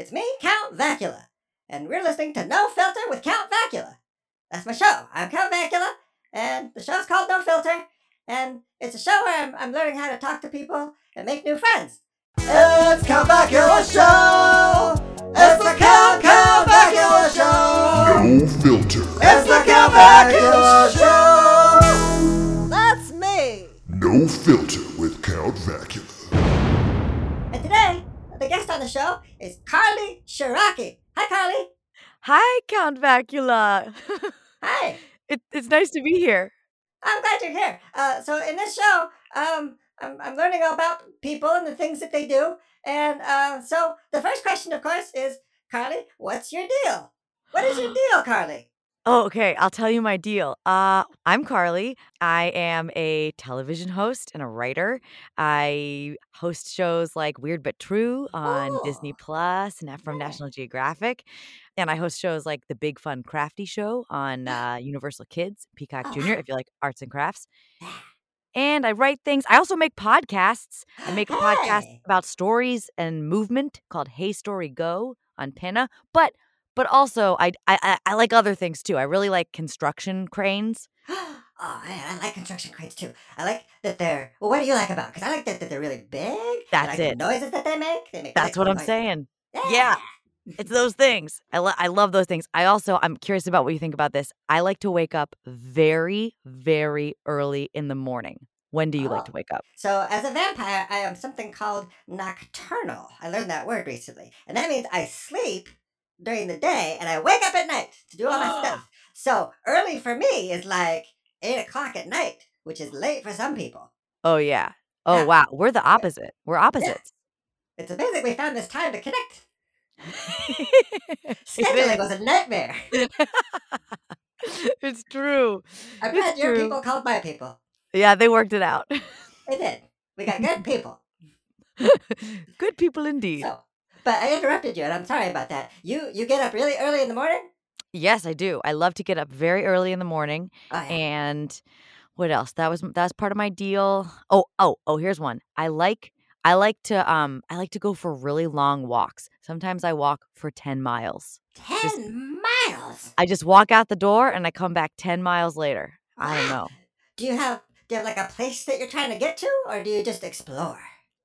It's me, Count Vacula, and we're listening to No Filter with Count Vacula. That's my show. I'm Count Vacula, and the show's called No Filter, and it's a show where I'm, I'm learning how to talk to people and make new friends. It's Count Vacula Show! It's the Count Count Vacula Show! No filter. It's the Count Vacula Show! That's me! No filter with Count Vacula. And today, the guest on the show is Carly Ciarrocchi. Hi, Carly. Hi, Count Vacula. Hi. it, it's nice to be here. I'm glad you're here. Uh, so in this show, um, I'm, I'm learning all about people and the things that they do. And uh, so the first question, of course, is Carly, what's your deal? What is your deal, Carly? Oh, okay. I'll tell you my deal. Uh, I'm Carly. I am a television host and a writer. I host shows like Weird But True on Disney Oh, Plus and from. National Geographic. And I host shows like The Big Fun Crafty Show on uh, Universal Kids, Peacock Oh, Junior, if you like arts and crafts. And I write things. I also make podcasts. I make a podcast Hey. about stories and movement called Hey Story Go on Pinna. But but also I, I I I like other things too. I really like construction cranes. Oh man, I like construction cranes too. I like that they're. Well, what do you like about? Because I like that, that they're really big. I That's like the it. noises that they make. They make That's what I'm noises. saying. Yeah. Yeah, it's those things. I lo- I love those things. I also I'm curious about what you think about this. I like to wake up very very early in the morning. When do you like Oh. to wake up? So, as a vampire, I am something called nocturnal. I learned that word recently. And that means I sleep during the day and I wake up at night to do all my oh. stuff. So, early for me is like 8 o'clock at night, which is late for some people. Oh yeah. Oh Yeah. wow. We're the opposite. We're yeah. opposites. It's amazing we found this time to connect. Scheduling was a nightmare. it's true. I'm glad your true. people called my people. Yeah, they worked it out. They did. We got good people. Good people indeed. So, but I interrupted you, and I'm sorry about that. You you get up really early in the morning? Yes, I do. I love to get up very early in the morning. Oh yeah. And what else? That was that's part of my deal. Oh, oh, oh, here's one. I like I like to um I like to go for really long walks. Sometimes I walk for 10 miles. Just Ten miles. I just walk out the door and I come back 10 miles later. I don't know. Do you have do you have like a place that you're trying to get to, or do you just explore?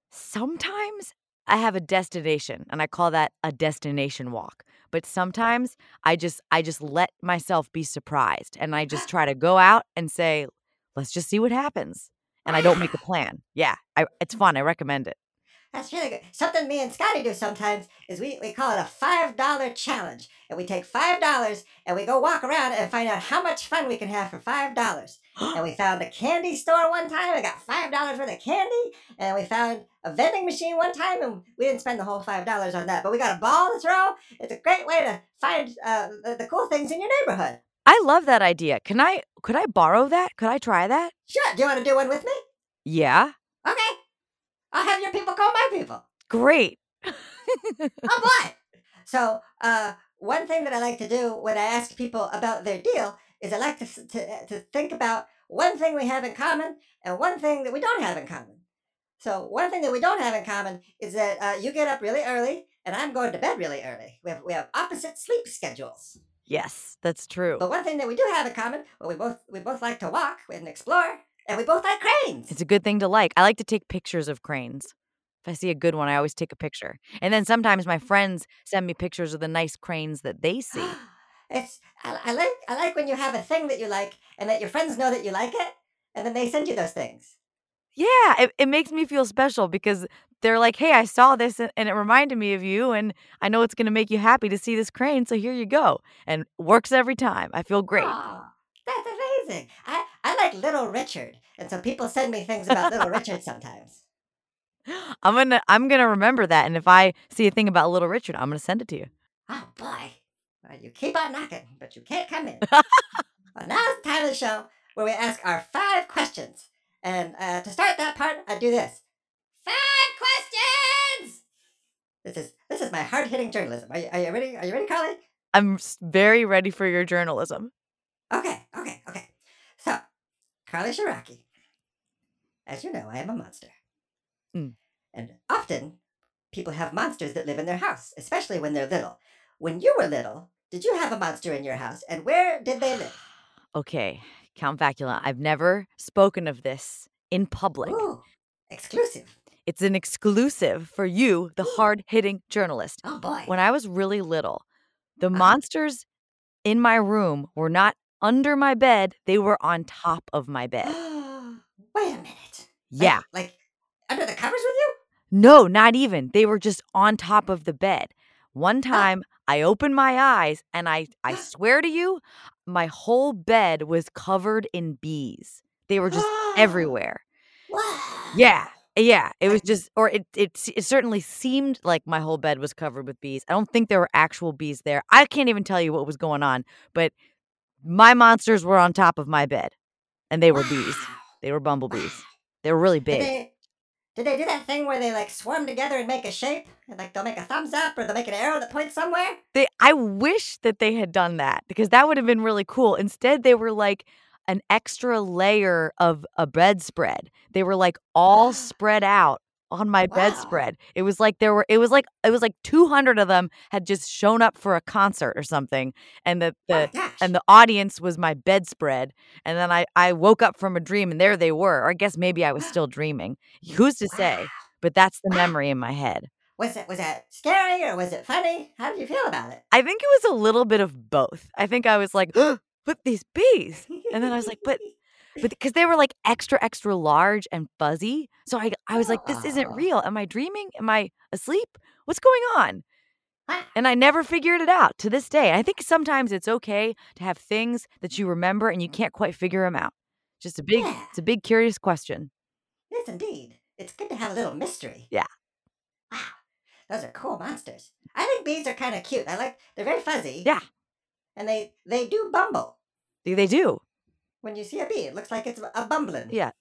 Sometimes I have a destination and I call that a destination walk. But sometimes I just I just let myself be surprised and I just try to go out and say, let's just see what happens. And I don't make a plan. Yeah, I, it's fun. I recommend it. That's really good. Something me and Scotty do sometimes is we, we call it a five dollar challenge. And we take five dollars and we go walk around and find out how much fun we can have for five dollars. And we found a candy store one time and got five dollars worth of candy. And we found a vending machine one time and we didn't spend the whole five dollars on that. But we got a ball to throw. It's a great way to find uh, the, the cool things in your neighborhood. I love that idea. Can I could I borrow that? Could I try that? Sure. Do you want to do one with me? Yeah. I'll have your people call my people. Great. Oh what? So, uh, one thing that I like to do when I ask people about their deal is I like to, to, to think about one thing we have in common and one thing that we don't have in common. So, one thing that we don't have in common is that uh, you get up really early and I'm going to bed really early. We have, we have opposite sleep schedules. yes, that's true. But one thing that we do have in common, well, we both we both like to walk and explore, and we both like cranes. It's a good thing to like. I like to take pictures of cranes. If I see a good one, I always take a picture. And then sometimes my friends send me pictures of the nice cranes that they see. it's I, I like I like when you have a thing that you like and that your friends know that you like it, and then they send you those things. Yeah, it, it makes me feel special because they're like, hey, I saw this and, and it reminded me of you. And I know it's going to make you happy to see this crane. So here you go. And works every time. I feel great. Oh, that's amazing. I, I like Little Richard, and so people send me things about Little Richard sometimes. I'm to I'm to remember that and if I see a thing about Little Richard, I'm to send it to you. Oh boy, well, you keep on knocking, but you can't come in. well, now it's time of the show where we ask our five questions, and uh, to start that part, I do this: five questions. This is this is my hard hitting journalism. Are you, are you ready? Are you ready, Carly? I'm very ready for your journalism. Okay. Carly Ciarrocchi, as you know, I am a monster. Mm. And often, people have monsters that live in their house, especially when they're little. When you were little, did you have a monster in your house, and where did they live? Okay, Count Vacula, I've never spoken of this in public. Ooh, exclusive. It's an exclusive for you, the hard hitting journalist. Oh boy. When I was really little, the Uh-huh. monsters in my room were not under my bed, they were on top of my bed. Wait a minute. Yeah. Like, under the covers with you? No, not even. They were just on top of the bed. One time I opened my eyes and I I swear to you, my whole bed was covered in bees. They were just everywhere. Wow. Yeah. Yeah, it was just or it, it it certainly seemed like my whole bed was covered with bees. I don't think there were actual bees there. I can't even tell you what was going on, but my monsters were on top of my bed and they were bees. They were bumblebees. They were really Did big. they, did they do that thing where they like swarm together and make a shape? And like they'll make a thumbs up or they'll make an arrow that points somewhere? They I wish that they had done that because that would have been really cool. Instead, they were like an extra layer of a bedspread. They were like all ah. spread out on my Wow. bedspread. It was like there were it was like it was like 200 of them had just shown up for a concert or something and the Oh the gosh. and the audience was my bedspread and then I I woke up from a dream and there they were. Or I guess maybe I was still dreaming. Who's to say? But that's the Wow. memory in my head. Was it was that scary or was it funny? How did you feel about it? I think it was a little bit of both. I think I was like, but these bees. And then I was like, but but because they were like extra extra large and fuzzy. So I I was like, this isn't Oh. real. Am I dreaming? Am I asleep? What's going on? And I never figured it out to this day. I think sometimes it's okay to have things that you remember and you can't quite figure them out. Just a big Yeah. it's a big curious question. Yes, indeed. It's good to have a little mystery. Yeah. Wow. Those are cool monsters. I think bees are kind of cute. I like they're very fuzzy. Yeah. And they they do bumble. They do. When you see a bee, it looks like it's a bumbling. Yeah.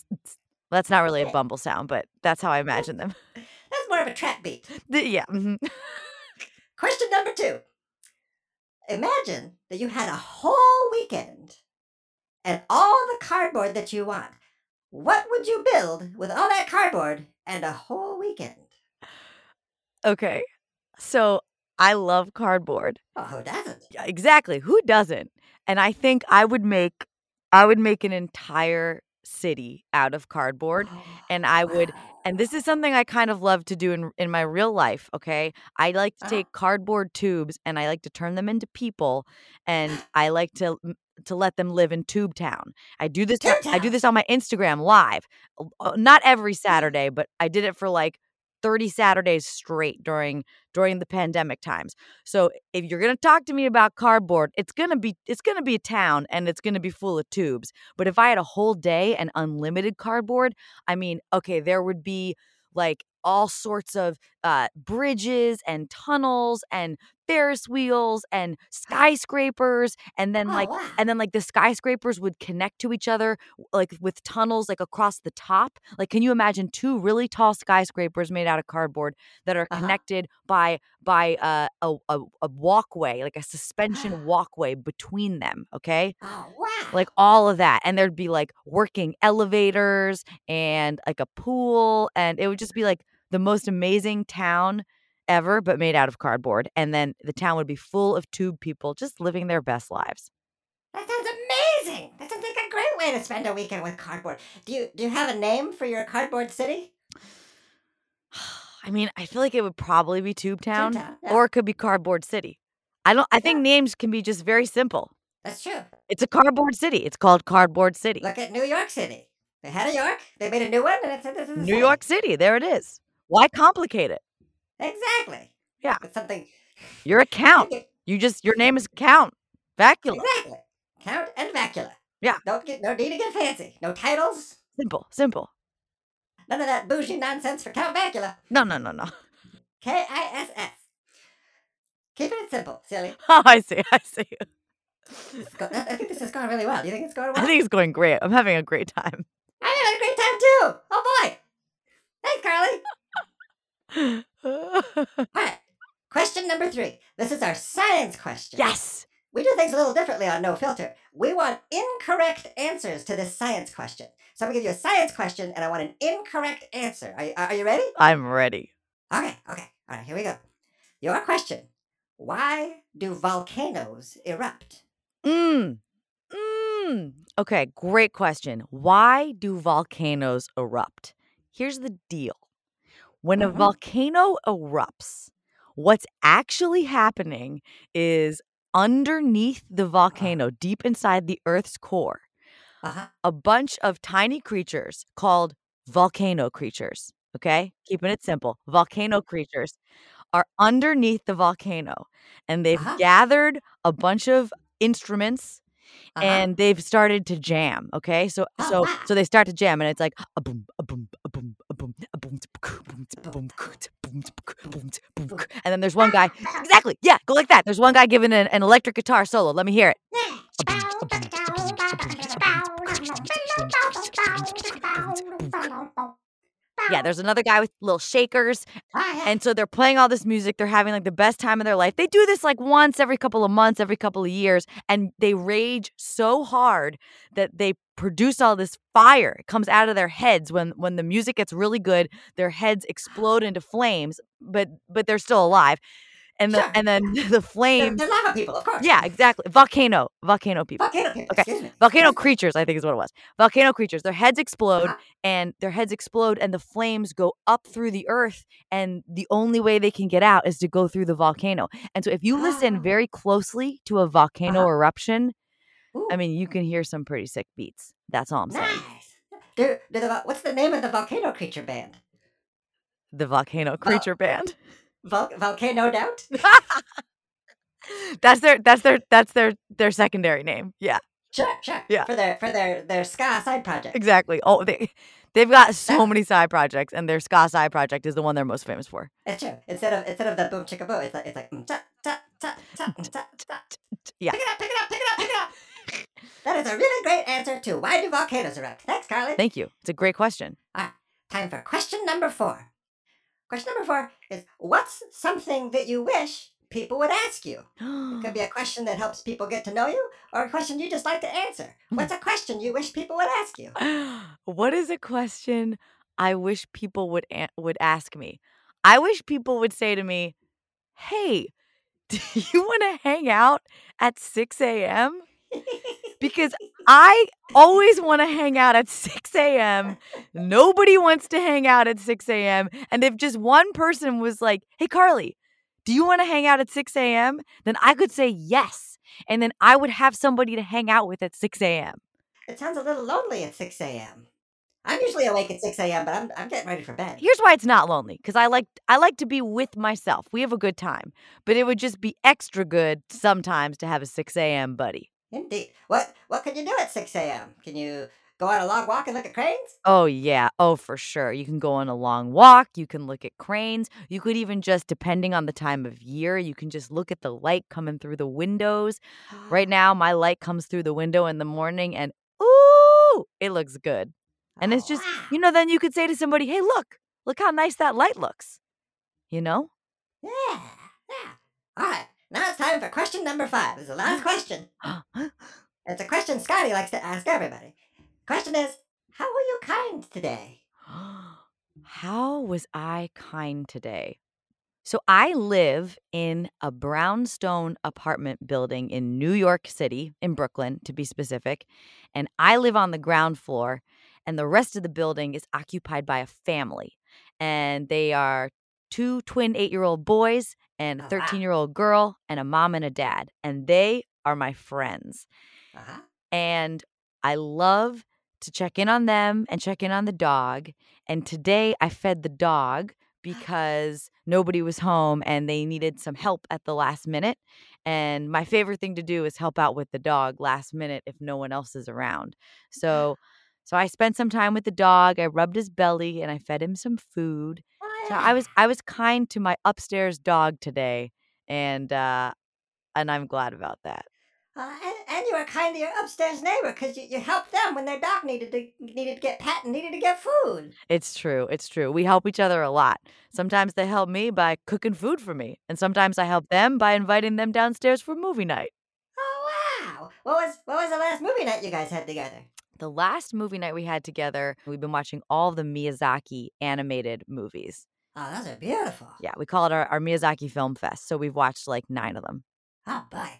That's not really a bumble sound, but that's how I imagine them. That's more of a trap beat. Yeah. mhm. Question number two. Imagine that you had a whole weekend and all the cardboard that you want. What would you build with all that cardboard and a whole weekend? Okay. So I love cardboard. Oh, who doesn't? Exactly. Who doesn't? And I think I would make I would make an entire city out of cardboard. and I would- And this is something I kind of love to do in in my real life, okay? I like to Uh-huh. take cardboard tubes and I like to turn them into people and I like to to let them live in Tube Town. I do this Tube I do this on my Instagram live. Uh, Not every Saturday, but I did it for like 30 Saturdays straight during during the pandemic times. So if you're going to talk to me about cardboard, it's going to be it's going to be a town and it's going to be full of tubes. But if I had a whole day and unlimited cardboard, I mean, okay, there would be like all sorts of uh, bridges and tunnels and Ferris wheels and skyscrapers and then Oh, like wow. and then like the skyscrapers would connect to each other like with tunnels like across the top like can you imagine two really tall skyscrapers made out of cardboard that are Uh-huh. connected by by uh, a, a a walkway like a suspension walkway between them okay Oh, wow. like all of that and there'd be like working elevators and like a pool and it would just be like the most amazing town ever but made out of cardboard and then the town would be full of tube people just living their best lives That sounds amazing. That sounds like a great way to spend a weekend with cardboard. Do you do you have a name for your cardboard city? i mean i feel like it would probably be tube town Town, yeah. or it could be cardboard city i don't i think names can be just very simple That's true. it's a cardboard city it's called cardboard city Look at New York City. They had a York. They made a new one, and it said this is new york city there it is why complicate it Exactly. Yeah. It's something. you're a count you just your name is count vacula Exactly. Count and Vacula. Yeah. Don't get no need to get fancy. No titles. simple simple None of that bougie nonsense for Count Vacula. no no no no K I S S. Keeping it simple, silly. Oh, I see. I see. I think this is going really well. Do you think it's going well? I think it's going great. I'm having a great time. I'm having a great time too. Oh boy. Thanks, Carly. All right. Question number three. This is our science question. yes. We do things a little differently on No Filter. We want incorrect answers to this science question. So I'm going to give you a science question and I want an incorrect answer. Are you, are you ready? I'm ready. Okay, okay. All right, here we go. Your question Why do volcanoes erupt? Mm. Mm. Okay, great question. Why do volcanoes erupt? Here's the deal. When a Mhm. volcano erupts, what's actually happening is underneath the volcano, deep inside the Earth's core, Uh huh. a bunch of tiny creatures called volcano creatures. Okay, keeping it simple. Volcano creatures are underneath the volcano and they've Uh-huh. gathered a bunch of instruments Uh-huh. and they've started to jam. Okay, so Oh, so so they start to jam, and it's like a boom, a boom, a boom, a boom, a boom, boom, boom, boom, boom, boom, boom, and then there's one guy. Exactly, yeah, go like that. There's one guy giving an, an electric guitar solo. Let me hear it. Yeah, there's another guy with little shakers, and so they're playing all this music. They're having like the best time of their life. They do this like once every couple of months, every couple of years, and they rage so hard that they produce all this fire. It comes out of their heads when when the music gets really good. Their heads explode into flames, but but they're still alive, and the Sure, and then the They're, flames. they're lava people, of course. Yeah, exactly. Volcano, volcano people. Volcano people. Okay. Volcano creatures, I think is what it was. Volcano creatures. Their heads explode Uh-huh. and their heads explode and the flames go up through the earth and the only way they can get out is to go through the volcano. And so if you listen Ah. very closely to a volcano Uh-huh. eruption, Ooh, I mean, you can hear some pretty sick beats. That's all I'm saying. nice. The, vol- what's the name of the volcano creature band? The volcano creature band. Vol- volcano Doubt? that's their that's their that's their their secondary name. Yeah, Sure, sure. Yeah. For their for their their ska side project. exactly. Oh, they they've got so many side projects and their ska side project is the one they're most famous for. It's true. Instead of instead of the boom chicka boom, it's like it's like mm, ta ta ta ta ta ta. Yeah. Pick it up, pick it up, pick it up, pick it up. That is a really great answer to why do volcanoes erupt. Thanks, Carly. Thank you. It's a great question. Time for question number four. Question number four is what's something that you wish people would ask you? It could be a question that helps people get to know you, or a question you just like to answer. Hmm. What's a question you wish people would ask you? what is a question I wish people would a- would ask me? I wish people would say to me, "Hey, do you want to hang out at 6 a.m.?" Because I always want to hang out at 6 a.m. Nobody wants to hang out at 6 a.m. And if just one person was like, "Hey, Carly, do you want to hang out at 6 a.m.?" Then I could say yes, and then I would have somebody to hang out with at 6 a.m. It sounds a little lonely at 6 a.m. I'm usually awake at 6 a.m., but I'm, I'm getting ready for bed. Here's why it's not lonely because I like I like to be with myself. We have a good time, but it would just be extra good sometimes to have a 6 a.m. buddy. Indeed. What what can you do at 6 a.m.? Can you go on a long walk and look at cranes? Oh yeah, oh for sure. You can go on a long walk. You can look at cranes. You could even just, depending on the time of year, you can just look at the light coming through the windows. Right now, my light comes through the window in the morning, and ooh, it looks good. And it's Oh, just, you know, then you could say to somebody, "Hey, look, look how nice that light looks." You know? Yeah, yeah. All right, now it's time for question number five. It's the last question. It's a question Scotty likes to ask everybody. Question is, how were you kind today? How was I kind today? So I live in a brownstone apartment building in New York City, in Brooklyn to be specific, and I live on the ground floor and the rest of the building is occupied by a family. And they are two twin 8-year-old boys and a uh-huh. Oh, 13-year-old girl and a mom and a dad, and they are my friends Uh-huh. and I love to check in on them and check in on the dog. And today I fed the dog uh-huh. because nobody was home and they needed some help at the last minute. And my favorite thing to do is help out with the dog last minute if no one else is around. Uh-huh. So so I spent some time with the dog. I rubbed his belly and I fed him some food. So I was. I was kind to my upstairs dog today and uh and I'm glad about that. Uh, and, and you were kind to your upstairs neighbor because you, you helped them when their dog needed to needed to get pet and needed to get food. It's true. It's true. We help each other a lot. Sometimes they help me by cooking food for me, and sometimes I help them by inviting them downstairs for movie night. Oh wow! What was what was the last movie night you guys had together? The last movie night we had together, we've been watching all the Miyazaki animated movies. Oh, those are beautiful. Yeah, we call it our, our Miyazaki Film Fest. So we've watched like nine of them. Oh boy.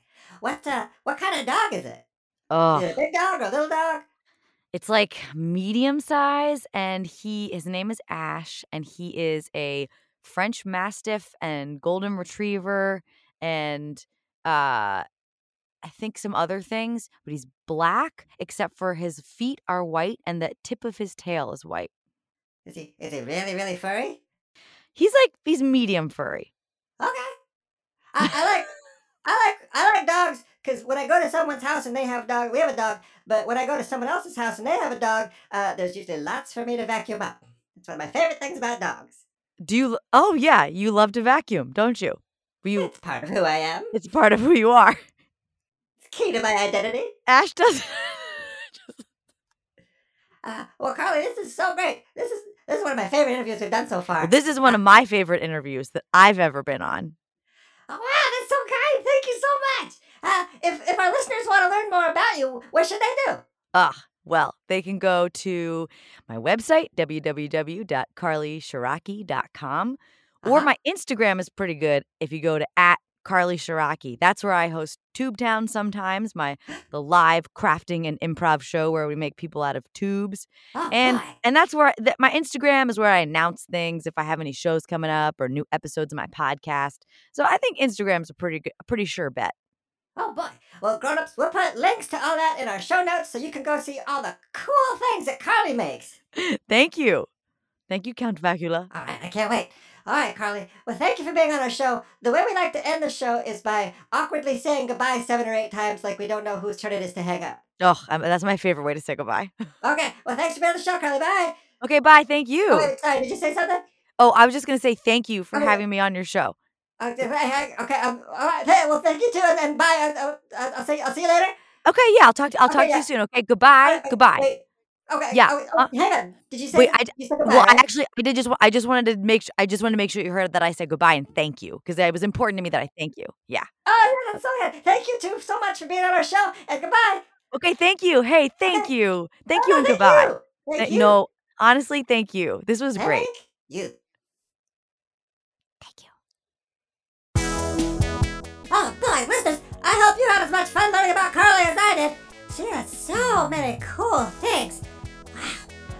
What uh what kind of dog is it? Oh, Is it a big dog or a little dog? it's like medium size, and he his name is Ash, and he is a French Mastiff and Golden Retriever, and uh, I think some other things. But he's black, except for his feet are white, and the tip of his tail is white. Is he is he really, really furry? He's like he's medium furry. Okay. I, I like I like I like dogs because when I go to someone's house and they have dog, we have a dog. But when I go to someone else's house and they have a dog, uh, there's usually lots for me to vacuum up. It's one of my favorite things about dogs. Do you? Oh yeah, you love to vacuum, don't you? You. It's part of who I am. It's part of who you are. It's key to my identity. Ash does. Uh, well, Carly, this is so great. This is this is one of my favorite interviews we've done so far. Well, this is one of my favorite interviews that I've ever been on. Oh, wow, that's so kind. Thank you so much. Uh, if if our listeners want to learn more about you, what should they do? Ah, well, they can go to my website, www.carlyciarrocchi.com, or Uh-huh. my Instagram is pretty good if you go to at Carly Ciarrocchi. That's where I host Tubetown sometimes, my the live crafting and improv show where we make people out of tubes. Oh, And boy. and that's where th- my Instagram is where I announce things if I have any shows coming up or new episodes of my podcast. So I think Instagram's a pretty good, a pretty sure bet. Oh boy. Well, grown-ups, we'll put links to all that in our show notes so you can go see all the cool things that Carly makes. Thank you. Thank you, Count Vacula. All right, I can't wait. All right, Carly. Well, thank you for being on our show. The way we like to end the show is by awkwardly saying goodbye seven or eight times like we don't know whose turn it is to hang up. Oh, um, that's my favorite way to say goodbye. Okay, well, thanks for being on the show, Carly. Bye. Okay, bye. Thank you. Oh, wait, sorry, did you say something? Oh, I was just going to say thank you for Okay. having me on your show. Okay, okay, okay, um, all right, hey, well, thank you too, and, and bye. Uh, uh, I'll see, I'll see you later. Okay, yeah, I'll talk to, I'll Okay, talk to you soon. Okay, goodbye. Goodbye. Wait. Okay. Yeah, Oh, uh, hang on. Did you say? Wait, I you said Well, I actually I did just I just wanted to make sure I just wanted to make sure you heard that I said goodbye and thank you because it was important to me that I thank you. Yeah. Oh, yeah, that's so good. Thank you too so much for being on our show, and goodbye. Okay, thank you. Hey, thank Okay. you. Thank Oh, you and goodbye. You. Thank you. No, honestly, thank you. This was great. Thank you. Thank you. Oh, boy, listeners, I hope you had as much fun learning about Carly as I did. She has so many cool things.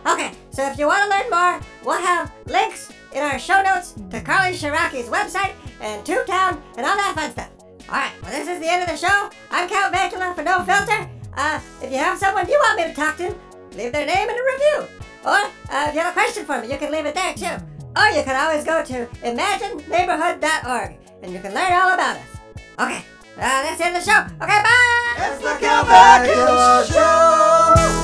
Wow. Okay, so if you want to learn more, we'll have links in our show notes to Carly Ciarrocchi's website and Tubetown and all that fun stuff. All right, well, this is the end of the show. I'm Count Vacula for No Filter. Uh, if you have someone you want me to talk to, leave their name in a review. Or uh, if you have a question for me, you can leave it there too. Or you can always go to imagineneighborhood.org and you can learn all about us. Okay, uh, that's the end of the show. Okay, bye! It's the Count Vacula Show!